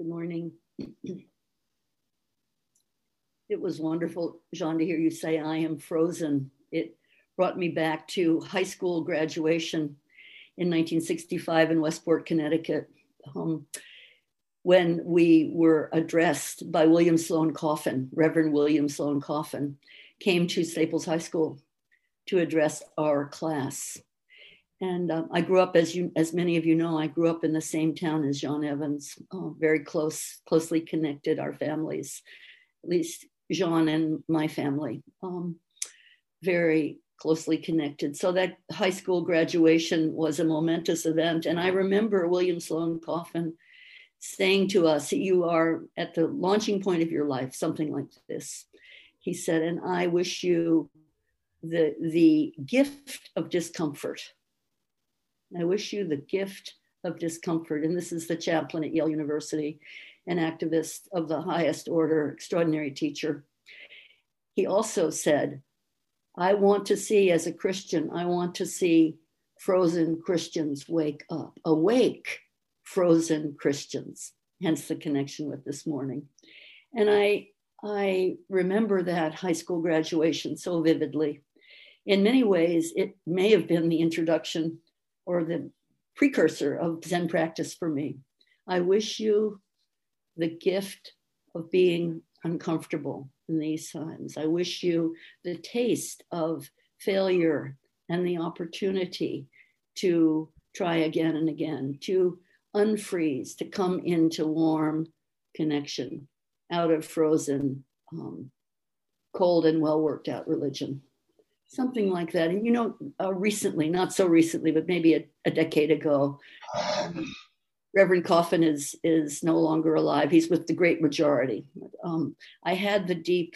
Good morning. It was wonderful, Jean, to hear you say, I am frozen. It brought me back to high school graduation in 1965 in Westport, Connecticut, um, when we were addressed by William Sloane Coffin, Reverend William Sloane Coffin, came to Staples High School to address our class. And um, I grew up, as you, as many of you know, I grew up in the same town as John Evans, uh, very close, closely connected. Our families, at least Jean and my family, um, very closely connected. So that high school graduation was a momentous event, and I remember William Sloane Coffin saying to us, "You are at the launching point of your life," something like this. He said, "And I wish you the the gift of discomfort." I wish you the gift of discomfort. And this is the chaplain at Yale University, an activist of the highest order, extraordinary teacher. He also said, I want to see, as a Christian, I want to see frozen Christians wake up, awake frozen Christians, hence the connection with this morning. And I, I remember that high school graduation so vividly. In many ways, it may have been the introduction or the precursor of Zen practice for me. I wish you the gift of being uncomfortable in these times. I wish you the taste of failure and the opportunity to try again and again, to unfreeze, to come into warm connection out of frozen, um, cold, and well worked out religion something like that. And you know, uh, recently, not so recently, but maybe a, a decade ago, um, Reverend Coffin is is no longer alive. He's with the great majority. Um, I had the deep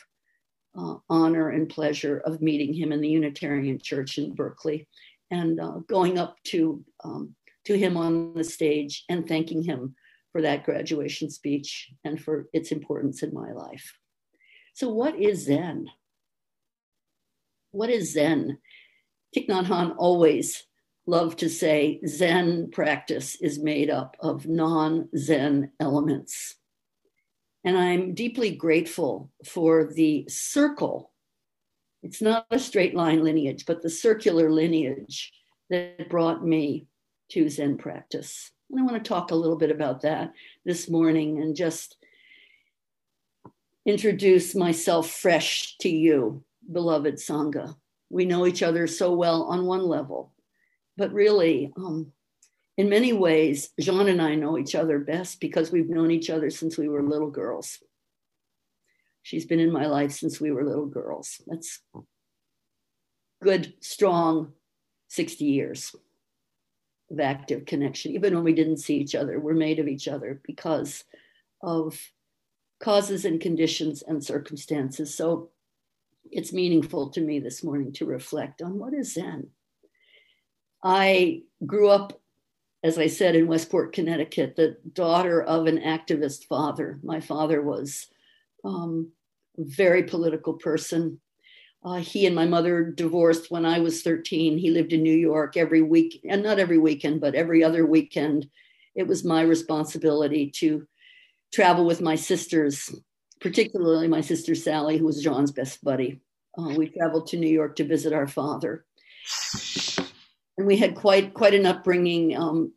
uh, honor and pleasure of meeting him in the Unitarian Church in Berkeley, and uh, going up to um, to him on the stage and thanking him for that graduation speech and for its importance in my life. So, what is Zen? What is Zen? Thich Nhat Hanh always loved to say Zen practice is made up of non Zen elements. And I'm deeply grateful for the circle. It's not a straight line lineage, but the circular lineage that brought me to Zen practice. And I want to talk a little bit about that this morning and just introduce myself fresh to you beloved Sangha. We know each other so well on one level, but really, um, in many ways, Jean and I know each other best because we've known each other since we were little girls. She's been in my life since we were little girls. That's good, strong 60 years of active connection. Even when we didn't see each other, we're made of each other because of causes and conditions and circumstances. So it's meaningful to me this morning to reflect on what is Zen. I grew up, as I said, in Westport, Connecticut, the daughter of an activist father. My father was um, a very political person. Uh, he and my mother divorced when I was 13. He lived in New York every week, and not every weekend, but every other weekend. It was my responsibility to travel with my sisters particularly my sister Sally, who was John's best buddy. Uh, we traveled to New York to visit our father, and we had quite quite an upbringing. Um,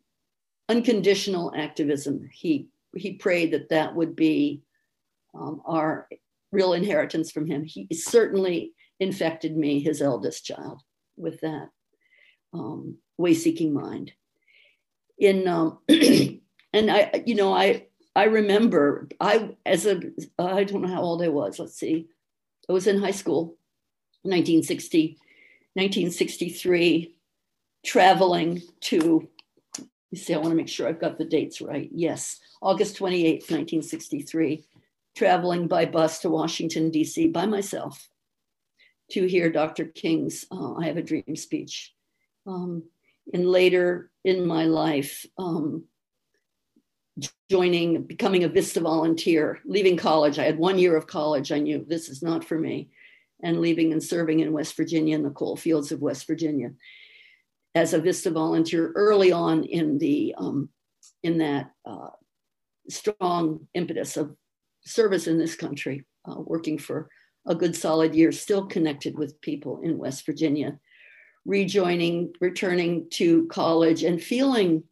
unconditional activism. He he prayed that that would be um, our real inheritance from him. He certainly infected me, his eldest child, with that um, way-seeking mind. In um, and I, you know, I I remember I as a I don't know how old I was. Let's see, I was in high school, 1960, 1963, traveling to. You see, I want to make sure I've got the dates right. Yes, August 28th, 1963, traveling by bus to Washington D.C. by myself to hear Dr. King's uh, "I Have a Dream" speech. Um, and later in my life, um, joining, becoming a Vista volunteer, leaving college. I had one year of college. I knew this is not for me, and leaving and serving in West Virginia in the coal fields of West Virginia as a Vista volunteer early on in the um, in that uh, strong impetus of service in this country, uh, working for a good solid year, still connected with people in West Virginia, rejoining, returning to college, and feeling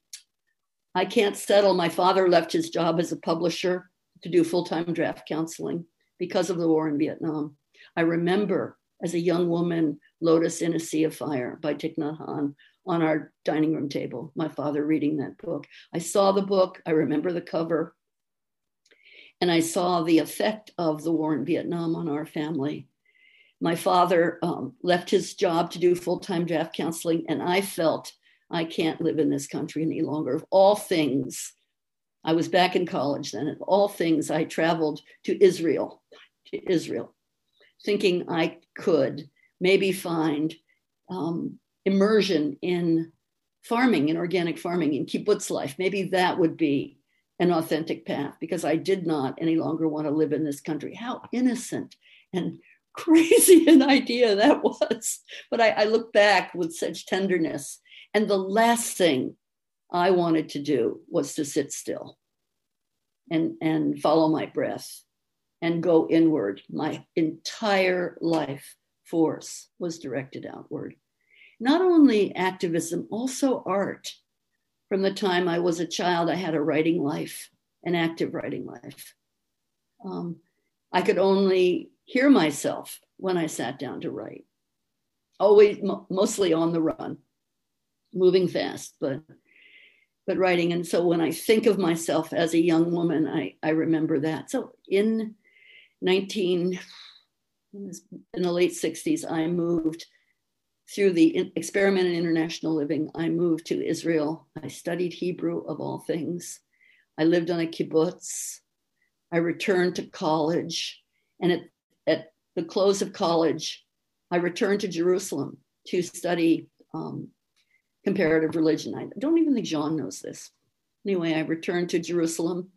I can't settle. My father left his job as a publisher to do full time draft counseling because of the war in Vietnam. I remember as a young woman, Lotus in a Sea of Fire by Thich Nhat Hanh on our dining room table, my father reading that book. I saw the book, I remember the cover, and I saw the effect of the war in Vietnam on our family. My father um, left his job to do full time draft counseling, and I felt I can't live in this country any longer. Of all things, I was back in college then. Of all things, I traveled to Israel, to Israel, thinking I could maybe find um, immersion in farming, in organic farming, in kibbutz life. Maybe that would be an authentic path because I did not any longer want to live in this country. How innocent and crazy an idea that was. But I, I look back with such tenderness and the last thing I wanted to do was to sit still and, and follow my breath and go inward. My entire life force was directed outward. Not only activism, also art. From the time I was a child, I had a writing life, an active writing life. Um, I could only hear myself when I sat down to write, always mostly on the run moving fast, but but writing. And so when I think of myself as a young woman, I, I remember that. So in 19, in the late 60s, I moved through the experiment in international living. I moved to Israel. I studied Hebrew of all things. I lived on a kibbutz. I returned to college. And at, at the close of college, I returned to Jerusalem to study um, comparative religion. I don't even think Jean knows this. Anyway, I returned to Jerusalem.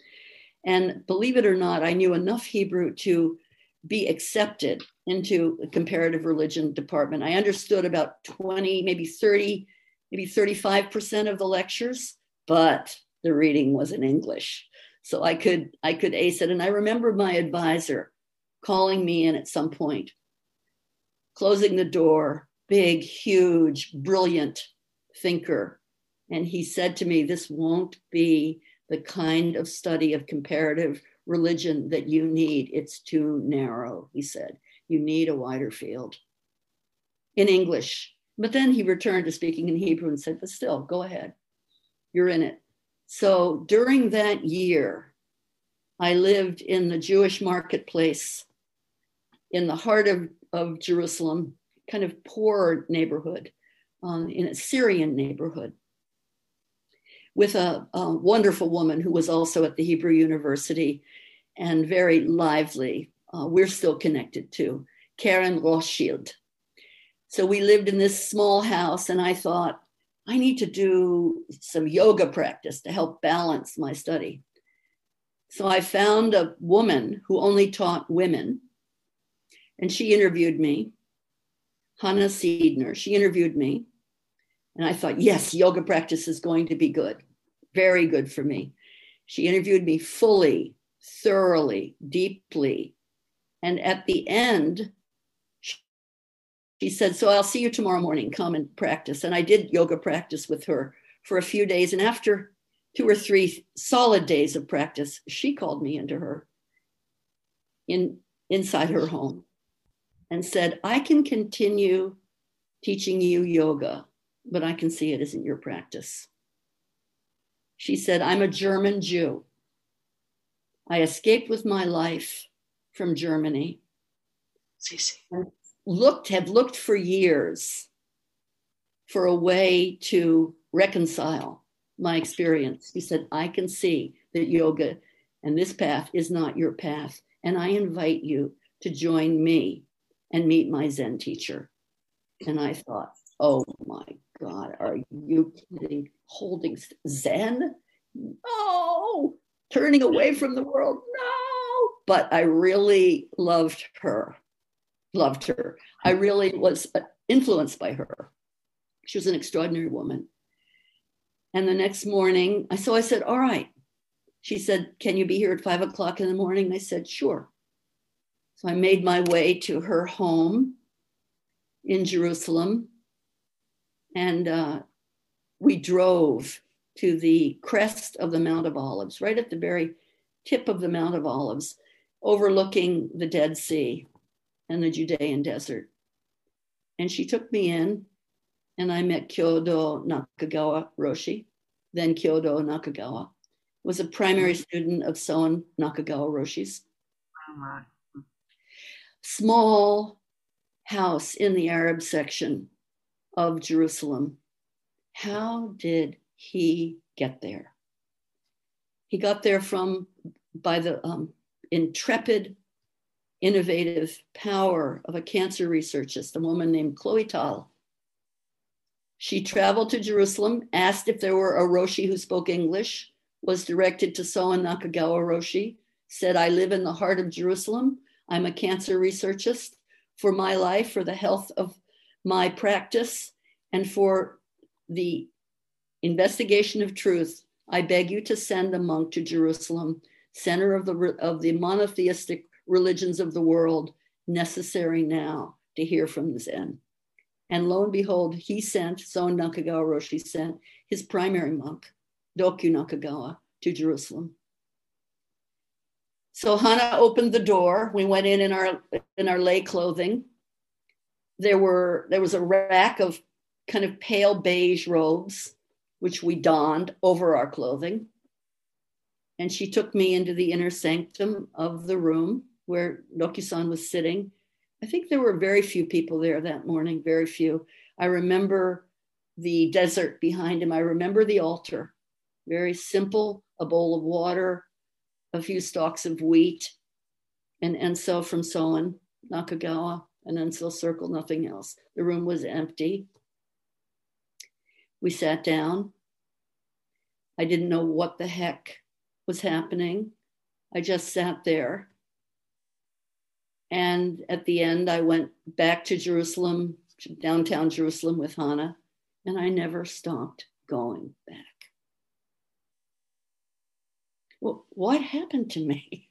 And believe it or not, I knew enough Hebrew to be accepted into a comparative religion department. I understood about 20, maybe 30, maybe 35% of the lectures, but the reading was in English. So I could I could ace it. And I remember my advisor calling me in at some point, closing the door, big, huge, brilliant thinker. And he said to me, This won't be the kind of study of comparative religion that you need. It's too narrow, he said. You need a wider field in English. But then he returned to speaking in Hebrew and said, But still, go ahead. You're in it. So during that year, I lived in the Jewish marketplace in the heart of, of Jerusalem, kind of poor neighborhood um, in a Syrian neighborhood with a, a, wonderful woman who was also at the Hebrew University and very lively. Uh, we're still connected to Karen Rothschild. So we lived in this small house, and I thought, I need to do some yoga practice to help balance my study. So I found a woman who only taught women, and she interviewed me. Hannah Seidner. She interviewed me. And I thought, yes, yoga practice is going to be good, very good for me. She interviewed me fully, thoroughly, deeply. And at the end, she said, So I'll see you tomorrow morning. Come and practice. And I did yoga practice with her for a few days. And after two or three solid days of practice, she called me into her in inside her home and said, I can continue teaching you yoga but I can see it isn't your practice. She said, I'm a German Jew. I escaped with my life from Germany. Looked, have looked for years for a way to reconcile my experience. He said, I can see that yoga and this path is not your path. And I invite you to join me and meet my Zen teacher. And I thought, oh my God, are you kidding? Holding Zen? No, turning away from the world? No. But I really loved her, loved her. I really was uh, influenced by her. She was an extraordinary woman. And the next morning, so I said, All right, she said, Can you be here at five o'clock in the morning? I said, Sure. So I made my way to her home in Jerusalem. And uh, we drove to the crest of the Mount of Olives, right at the very tip of the Mount of Olives, overlooking the Dead Sea and the Judean desert. And she took me in, and I met Kyodo Nakagawa Roshi, then Kyodo Nakagawa, was a primary student of Soen Nakagawa Roshi's. Oh Small house in the Arab section of Jerusalem. How did he get there? He got there from by the um, intrepid, innovative power of a cancer researchist, a woman named Chloe Tal. She traveled to Jerusalem, asked if there were a Roshi who spoke English, was directed to Soen Nakagawa Roshi, said, I live in the heart of Jerusalem. I'm a cancer researchist. For my life, for the health of my practice, and for the investigation of truth, I beg you to send a monk to Jerusalem, center of the, of the monotheistic religions of the world, necessary now to hear from Zen. And lo and behold, he sent, Soen Nakagawa Roshi sent his primary monk, Dokyu Nakagawa to Jerusalem. So Hana opened the door. We went in in our in our lay clothing. There were there was a rack of kind of pale beige robes, which we donned over our clothing. And she took me into the inner sanctum of the room where Dokyu-san was sitting. I think there were very few people there that morning, very few. I remember the desert behind him. I remember the altar very simple a bowl of water, a few stalks of wheat, and enso from Soen, Nakagawa, an enso circle, nothing else. The room was empty. We sat down. I didn't know what the heck was happening. I just sat there. And at the end, I went back to Jerusalem, downtown Jerusalem with Hana, and I never stopped going back well, what happened to me?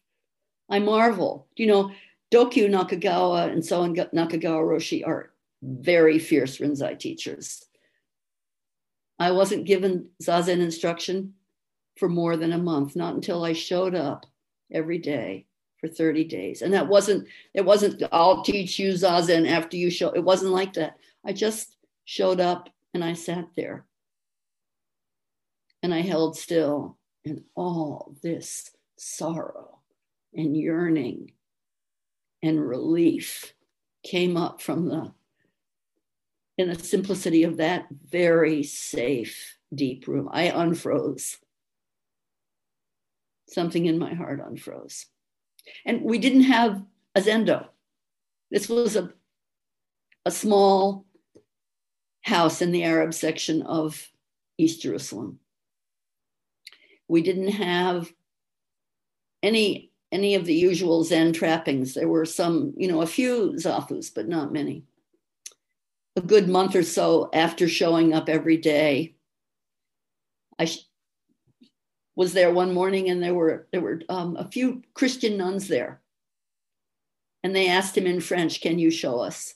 I marvel. You know, Dokyu Nakagawa and Soen Nakagawa Roshi are very fierce Rinzai teachers. I wasn't given Zazen instruction for more than a month, not until I showed up every day for 30 days. And that wasn't, it wasn't, I'll teach you Zazen after you show, it wasn't like that. I just showed up and I sat there and I held still and all this sorrow and yearning and relief came up from the in the simplicity of that very safe deep room. I unfroze. Something in my heart unfroze. And we didn't have a zendo. This was a, a small house in the arab section of east jerusalem. We didn't have any any of the usual Zen trappings. There were some, you know, a few zafus, but not many. A good month or so after showing up every day, I sh- was there one morning, and there were there were um, a few Christian nuns there, and they asked him in French, "Can you show us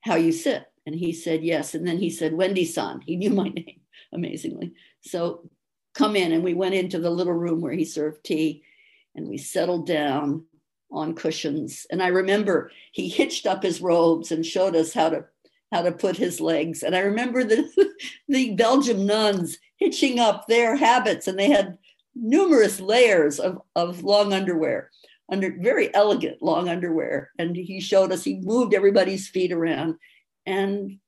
how you sit?" And he said yes. And then he said, "Wendy-san." He knew my name amazingly. So come in. And we went into the little room where he served tea and we settled down on cushions. And I remember he hitched up his robes and showed us how to how to put his legs. And I remember the the Belgium nuns hitching up their habits and they had numerous layers of, of long underwear under very elegant long underwear. And he showed us, he moved everybody's feet around. And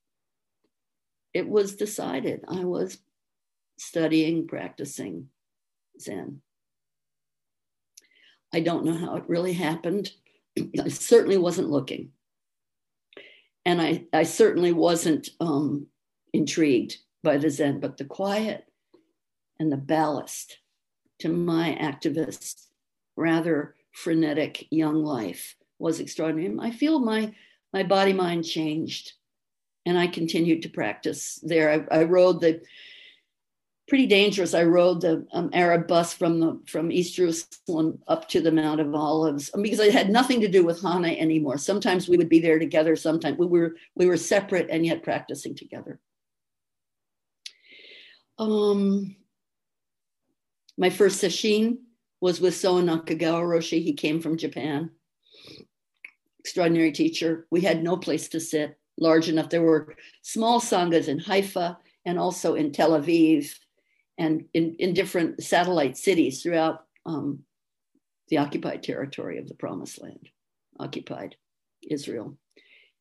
it was decided I was studying, practicing Zen. I don't know how it really happened. I certainly wasn't looking. And I, I certainly wasn't um, intrigued by the Zen, but the quiet and the ballast to my activist, rather frenetic young life was extraordinary. I feel my, my body mind changed and I continued to practice there. I, I rode the pretty dangerous. I rode the um, Arab bus from the from East Jerusalem up to the Mount of Olives um, because I had nothing to do with Hana anymore. Sometimes we would be there together. Sometimes we were we were separate and yet practicing together. Um, my first sesshin was with Soen Nakagawa Roshi. He came from Japan. Extraordinary teacher. We had no place to sit large enough. There were small sanghas in Haifa and also in Tel Aviv and in, in different satellite cities throughout um, the occupied territory of the Promised Land, occupied Israel.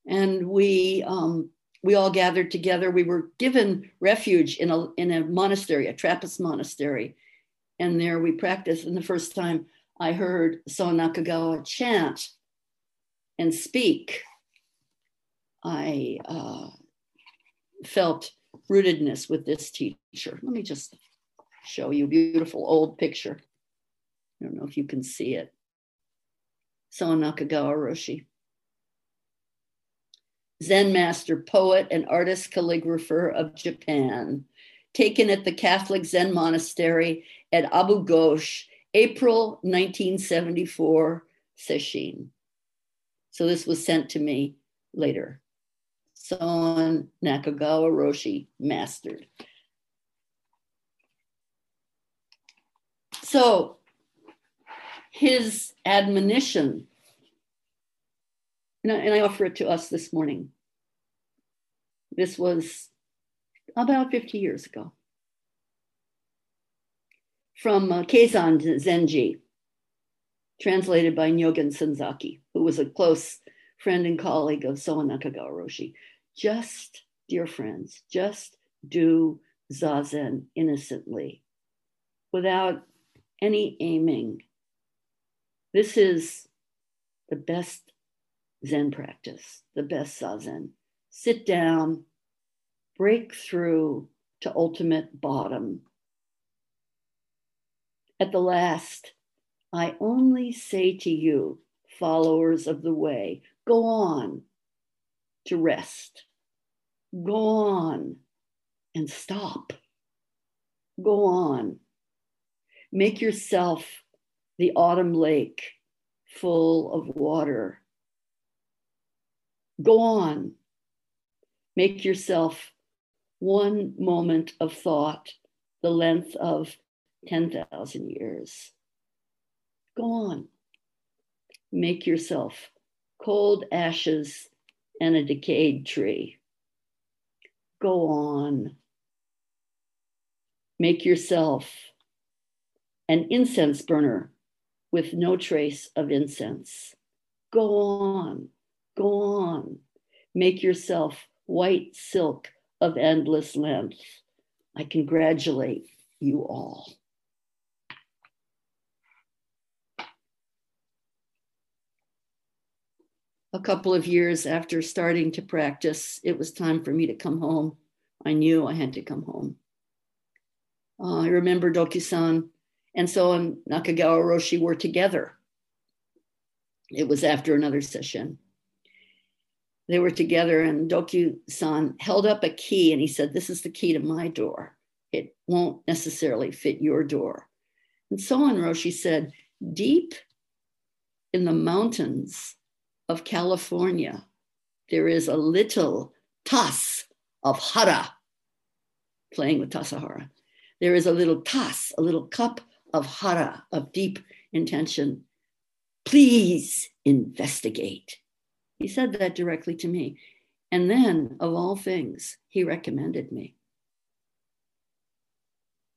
And we, um, we all gathered together. We were given refuge in a, in a monastery, a Trappist monastery. And there we practiced. And the first time I heard Soen Nakagawa chant and speak, I uh, felt rootedness with this teacher. Let me just show you a beautiful old picture. I don't know if you can see it. Soen Nakagawa Roshi. Zen master, poet, and artist calligrapher of Japan, taken at the Catholic Zen monastery at Abu Ghosh, April 1974, Sesshin. So this was sent to me later. Soen Nakagawa Roshi mastered. So his admonition, and I, and I offer it to us this morning. This was about 50 years ago. From uh, Keizan Zenji, translated by Nyogen Senzaki, who was a close friend and colleague of Soen Nakagawa Roshi. Just, dear friends, just do Zazen innocently without any aiming. This is the best Zen practice, the best Zazen. Sit down, break through to ultimate bottom. At the last, I only say to you, followers of the way, go on to rest. Go on and stop. Go on Make yourself the autumn lake full of water. Go on. Make yourself one moment of thought the length of 10,000 years. Go on. Make yourself cold ashes and a decayed tree. Go on. Make yourself an incense burner with no trace of incense. Go on, go on. Make yourself white silk of endless length. I congratulate you all. A couple of years after starting to practice, it was time for me to come home. I knew I had to come home. Uh, I remember Dokyu-san and so Soen Nakagawa Roshi were together. It was after another session. They were together, and Dokyu san held up a key and he said, This is the key to my door. It won't necessarily fit your door. And Soen Roshi said, Deep in the mountains of California, there is a little tas of hara, playing with Tassajara. There is a little tas, a little cup of hara, of deep intention. Please investigate. He said that directly to me. And then, of all things, he recommended me.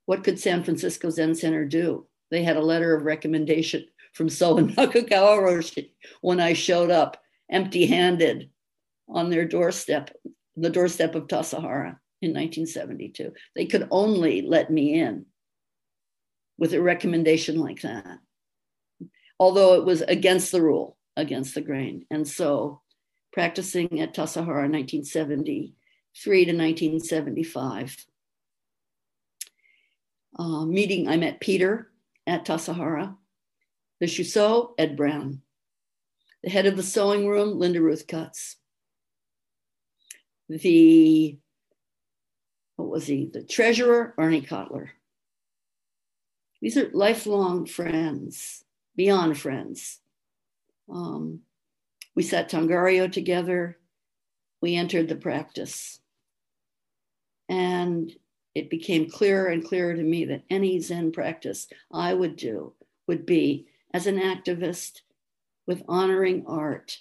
What could San Francisco Zen Center do? They had a letter of recommendation from Soen Nakagawa Roshi when I showed up empty handed on their doorstep, the doorstep of Tassajara in 1972. They could only let me in with a recommendation like that, although it was against the rule, against the grain. And so practicing at Tassajara 1973 to 1975. Uh, meeting, I met Peter at Tassajara, the Shuso, Ed Brown, the head of the sewing room, Linda Ruth Cutts, the what was he? The treasurer, Arnie Kotler. These are lifelong friends, beyond friends. Um, we sat Tangaryo together. We entered the practice. And it became clearer and clearer to me that any Zen practice I would do would be as an activist with honoring art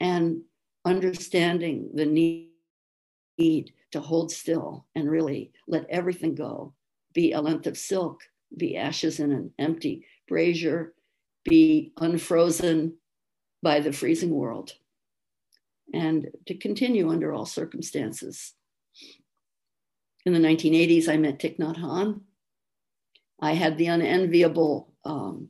and understanding the need to hold still and really let everything go, be a length of silk, be ashes in an empty brazier, be unfrozen by the freezing world, and to continue under all circumstances. In the 1980s, I met Thich Nhat Hanh. I had the unenviable um,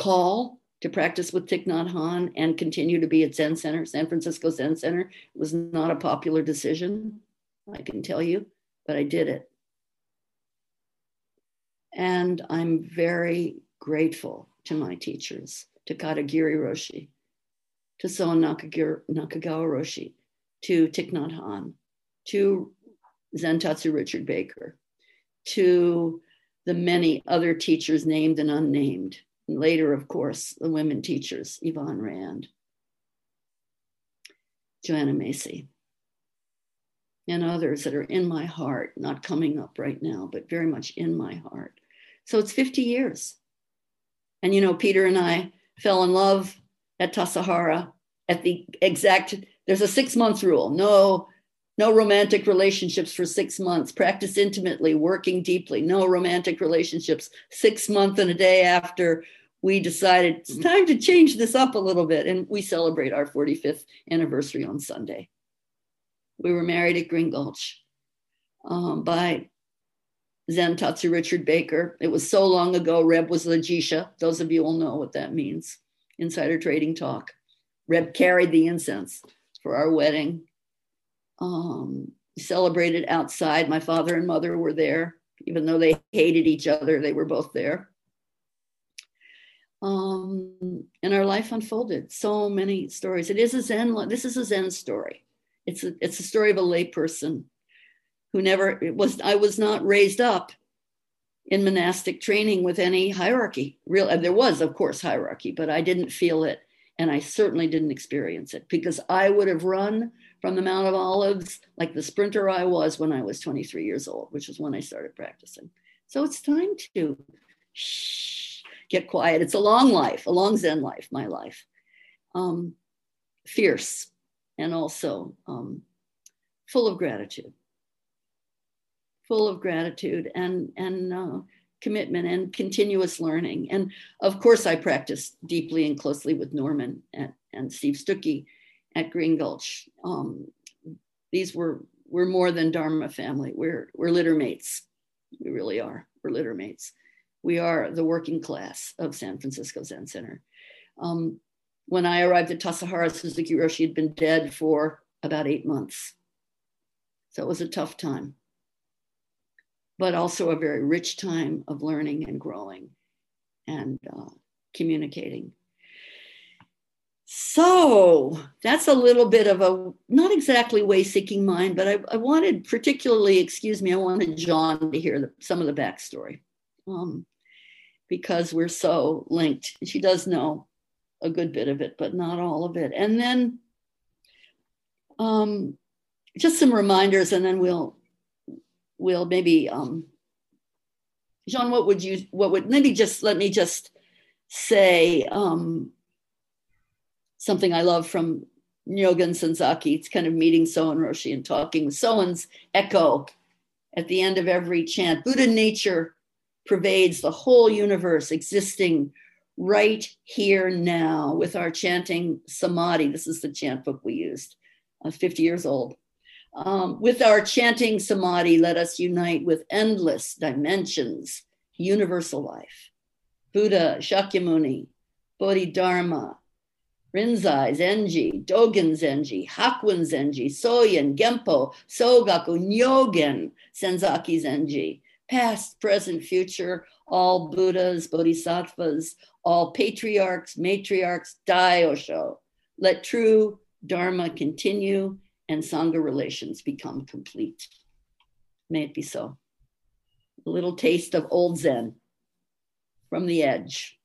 call to practice with Thich Nhat Hanh and continue to be at Zen Center, San Francisco Zen Center. Was not a popular decision, I can tell you, but I did it. And I'm very grateful to my teachers, to Katagiri Roshi, to Soen Nakagawa Roshi, to Thich Nhat Hanh, to Zentatsu Richard Baker, to the many other teachers named and unnamed. Later, of course, the women teachers, Yvonne Rand, Joanna Macy, and others that are in my heart, not coming up right now, but very much in my heart. So it's 50 years. And you know, Peter and I fell in love at Tassajara at the exact, there's a six month rule. No, no romantic relationships for six months. Practice intimately, working deeply. No romantic relationships. Six months and a day after we decided it's time to change this up a little bit. And we celebrate our 45th anniversary on Sunday. We were married at Green Gulch um, by Zentatsu Richard Baker. It was so long ago, Reb was Lajisha. Those of you all know what that means. Insider trading talk. Reb carried the incense for our wedding. Um, celebrated outside. My father and mother were there, even though they hated each other, they were both there. Um, and our life unfolded. So many stories. It is a Zen. This is a Zen story. It's a, it's a story of a layperson who never it was i was not raised up in monastic training with any hierarchy real there was of course hierarchy but i didn't feel it and i certainly didn't experience it because i would have run from the mount of olives like the sprinter i was when i was 23 years old which is when i started practicing so it's time to shh, get quiet it's a long life a long zen life my life um, fierce and also um, full of gratitude full of gratitude and and uh, commitment and continuous learning. And of course, I practice deeply and closely with Norman and, and Steve Stucky at Green Gulch. Um, these were we're more than Dharma family. We're we're litter mates. We really are. We're litter mates. We are the working class of San Francisco Zen Center. Um, when I arrived at Tassajara, Suzuki Roshi had been dead for about eight months. So it was a tough time but also a very rich time of learning and growing and uh, communicating. So that's a little bit of a not exactly way seeking mind, but I, I, wanted, particularly, excuse me, I wanted John to hear the, some of the backstory um, because we're so linked. She does know a good bit of it, but not all of it. And then um, just some reminders, and then we'll we'll maybe um, Jean, what would you what would maybe just let me just say um, something I love from Nyogen Senzaki. It's kind of meeting Soen Roshi and talking Soen's echo at the end of every chant. Buddha nature pervades the whole universe, existing right here now with our chanting samadhi. This is the chant book we used, uh, 50 years old. Um, with our chanting samadhi, let us unite with endless dimensions, universal life. Buddha, Shakyamuni, Bodhidharma, Rinzai, Zenji, Dogen Zenji, Hakuin Zenji, Soyen, Gempo, Sogaku, Nyogen, Senzaki Zenji, past, present, future, all Buddhas, Bodhisattvas, all patriarchs, matriarchs, Daisho. Let true Dharma continue and Sangha relations become complete. May it be so. A little taste of old Zen from the edge,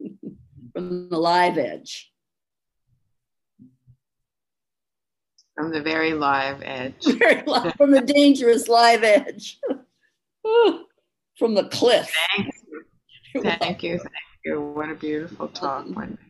from the live edge. From the very live edge. Very live, from the dangerous live edge. from the cliff. Thank you. Thank you. Thank you. What a beautiful talk.